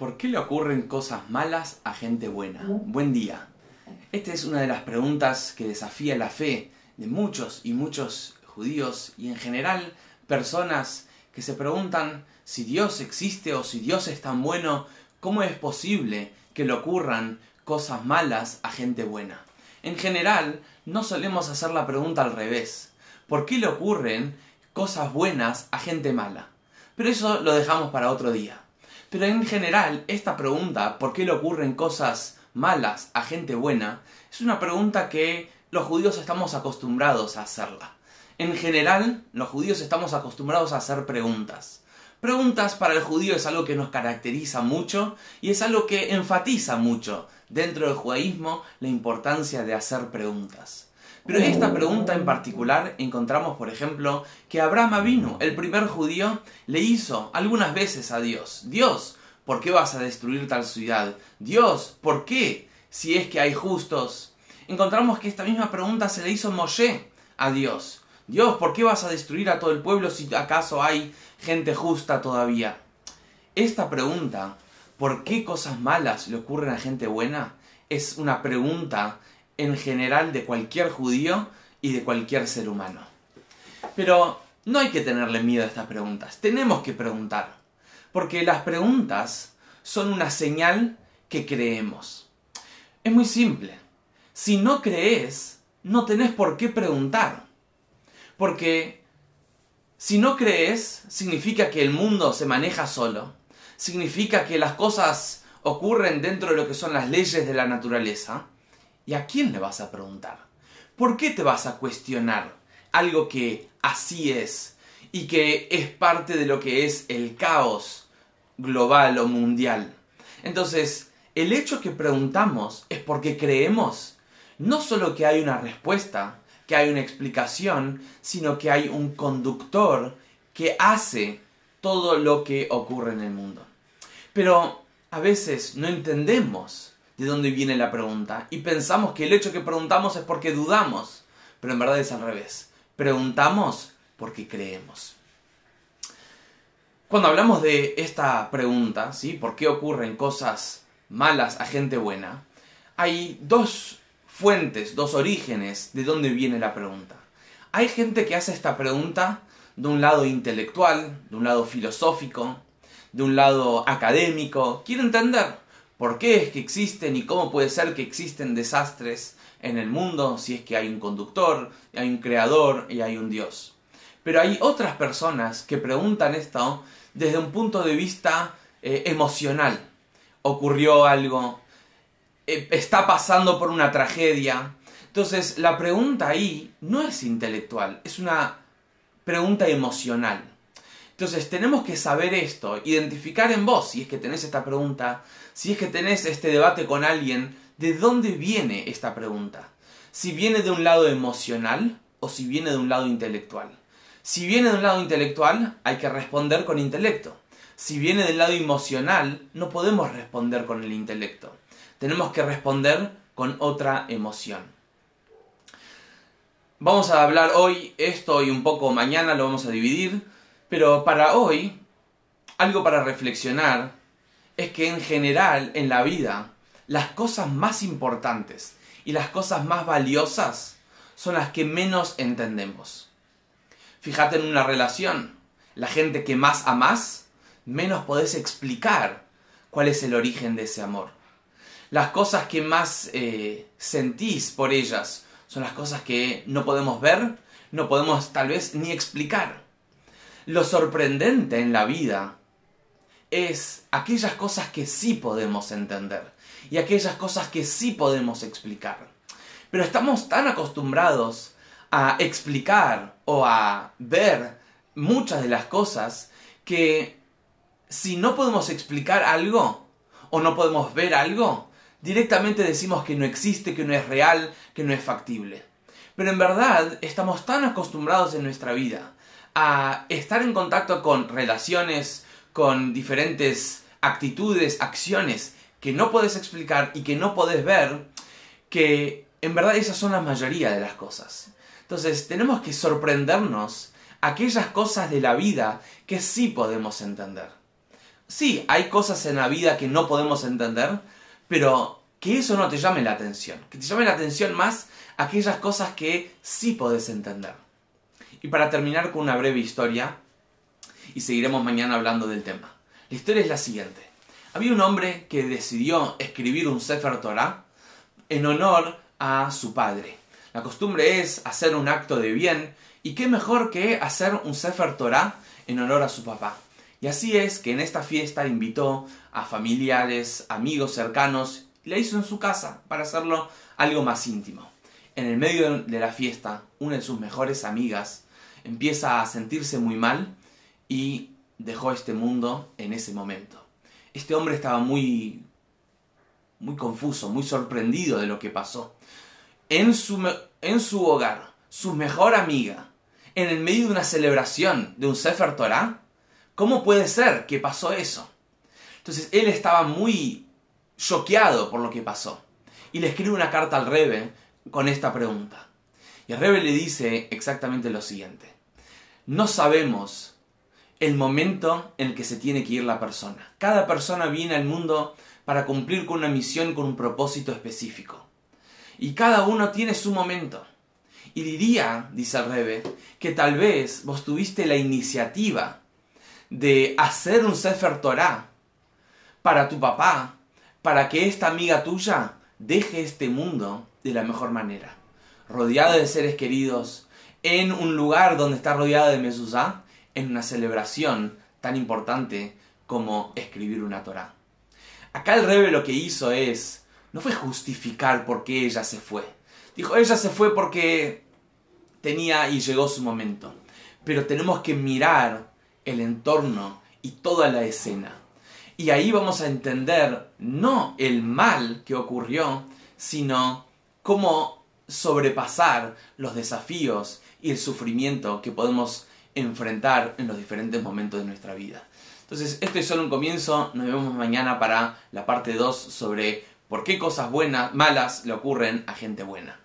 ¿Por qué le ocurren cosas malas a gente buena? Buen día. Esta es una de las preguntas que desafía la fe de muchos y muchos judíos y en general personas que se preguntan si Dios existe o si Dios es tan bueno, ¿cómo es posible que le ocurran cosas malas a gente buena? En general, no solemos hacer la pregunta al revés. ¿Por qué le ocurren cosas buenas a gente mala? Pero eso lo dejamos para otro día. Pero en general, esta pregunta, ¿por qué le ocurren cosas malas a gente buena? Es una pregunta que los judíos estamos acostumbrados a hacerla. En general, los judíos estamos acostumbrados a hacer preguntas. Preguntas para el judío es algo que nos caracteriza mucho y es algo que enfatiza mucho dentro del judaísmo la importancia de hacer preguntas. Pero esta pregunta en particular encontramos, por ejemplo, que Abraham vino, el primer judío, le hizo algunas veces a Dios. Dios, ¿por qué vas a destruir tal ciudad? Dios, ¿por qué? Si es que hay justos. Encontramos que esta misma pregunta se le hizo Moshe a Dios. Dios, ¿por qué vas a destruir a todo el pueblo si acaso hay gente justa todavía? Esta pregunta, ¿por qué cosas malas le ocurren a gente buena? Es una pregunta en general de cualquier judío y de cualquier ser humano. Pero no hay que tenerle miedo a estas preguntas, tenemos que preguntar, porque las preguntas son una señal que creemos. Es muy simple, si no crees, no tenés por qué preguntar, porque si no crees, significa que el mundo se maneja solo, significa que las cosas ocurren dentro de lo que son las leyes de la naturaleza, ¿Y a quién le vas a preguntar? ¿Por qué te vas a cuestionar algo que así es y que es parte de lo que es el caos global o mundial? Entonces, el hecho que preguntamos es porque creemos no solo que hay una respuesta, que hay una explicación, sino que hay un conductor que hace todo lo que ocurre en el mundo. Pero a veces no entendemos de dónde viene la pregunta y pensamos que el hecho que preguntamos es porque dudamos, pero en verdad es al revés. Preguntamos porque creemos. Cuando hablamos de esta pregunta, ¿sí? ¿Por qué ocurren cosas malas a gente buena? Hay dos fuentes, dos orígenes de dónde viene la pregunta. Hay gente que hace esta pregunta de un lado intelectual, de un lado filosófico, de un lado académico, quiere entender por qué es que existen y cómo puede ser que existen desastres en el mundo si es que hay un conductor, hay un creador y hay un Dios. Pero hay otras personas que preguntan esto desde un punto de vista eh, emocional. Ocurrió algo, eh, está pasando por una tragedia. Entonces la pregunta ahí no es intelectual, es una pregunta emocional. Entonces tenemos que saber esto, identificar en vos, si es que tenés esta pregunta, si es que tenés este debate con alguien, de dónde viene esta pregunta. Si viene de un lado emocional o si viene de un lado intelectual. Si viene de un lado intelectual, hay que responder con intelecto. Si viene del lado emocional, no podemos responder con el intelecto. Tenemos que responder con otra emoción. Vamos a hablar hoy esto y un poco mañana lo vamos a dividir pero para hoy, algo para reflexionar es que en general en la vida las cosas más importantes y las cosas más valiosas son las que menos entendemos. Fíjate en una relación, la gente que más amas, menos podés explicar cuál es el origen de ese amor. Las cosas que más eh, sentís por ellas son las cosas que no podemos ver, no podemos tal vez ni explicar. Lo sorprendente en la vida es aquellas cosas que sí podemos entender y aquellas cosas que sí podemos explicar. Pero estamos tan acostumbrados a explicar o a ver muchas de las cosas que si no podemos explicar algo o no podemos ver algo, directamente decimos que no existe, que no es real, que no es factible. Pero en verdad estamos tan acostumbrados en nuestra vida a estar en contacto con relaciones, con diferentes actitudes, acciones que no puedes explicar y que no puedes ver, que en verdad esas son la mayoría de las cosas. Entonces tenemos que sorprendernos aquellas cosas de la vida que sí podemos entender. sí, hay cosas en la vida que no podemos entender, pero que eso no te llame la atención, que te llame la atención más aquellas cosas que sí podés entender. Y para terminar con una breve historia, y seguiremos mañana hablando del tema. La historia es la siguiente. Había un hombre que decidió escribir un Sefer Torah en honor a su padre. La costumbre es hacer un acto de bien y qué mejor que hacer un Sefer Torah en honor a su papá. Y así es que en esta fiesta invitó a familiares, amigos cercanos, y la hizo en su casa para hacerlo algo más íntimo. En el medio de la fiesta, una de sus mejores amigas empieza a sentirse muy mal y dejó este mundo en ese momento. Este hombre estaba muy muy confuso, muy sorprendido de lo que pasó. En su, en su hogar, su mejor amiga, en el medio de una celebración de un Sefer Torah, ¿cómo puede ser que pasó eso? Entonces él estaba muy choqueado por lo que pasó y le escribe una carta al Rebe con esta pregunta. Y Rebe le dice exactamente lo siguiente. No sabemos el momento en el que se tiene que ir la persona. Cada persona viene al mundo para cumplir con una misión, con un propósito específico. Y cada uno tiene su momento. Y diría, dice el Rebe, que tal vez vos tuviste la iniciativa de hacer un Sefer Torah para tu papá, para que esta amiga tuya deje este mundo de la mejor manera. Rodeada de seres queridos, en un lugar donde está rodeada de mezuzá, en una celebración tan importante como escribir una Torah. Acá el Rebe lo que hizo es, no fue justificar por qué ella se fue. Dijo, ella se fue porque tenía y llegó su momento. Pero tenemos que mirar el entorno y toda la escena. Y ahí vamos a entender no el mal que ocurrió, sino cómo sobrepasar los desafíos y el sufrimiento que podemos enfrentar en los diferentes momentos de nuestra vida. Entonces, esto es solo un comienzo, nos vemos mañana para la parte 2 sobre por qué cosas buenas, malas le ocurren a gente buena.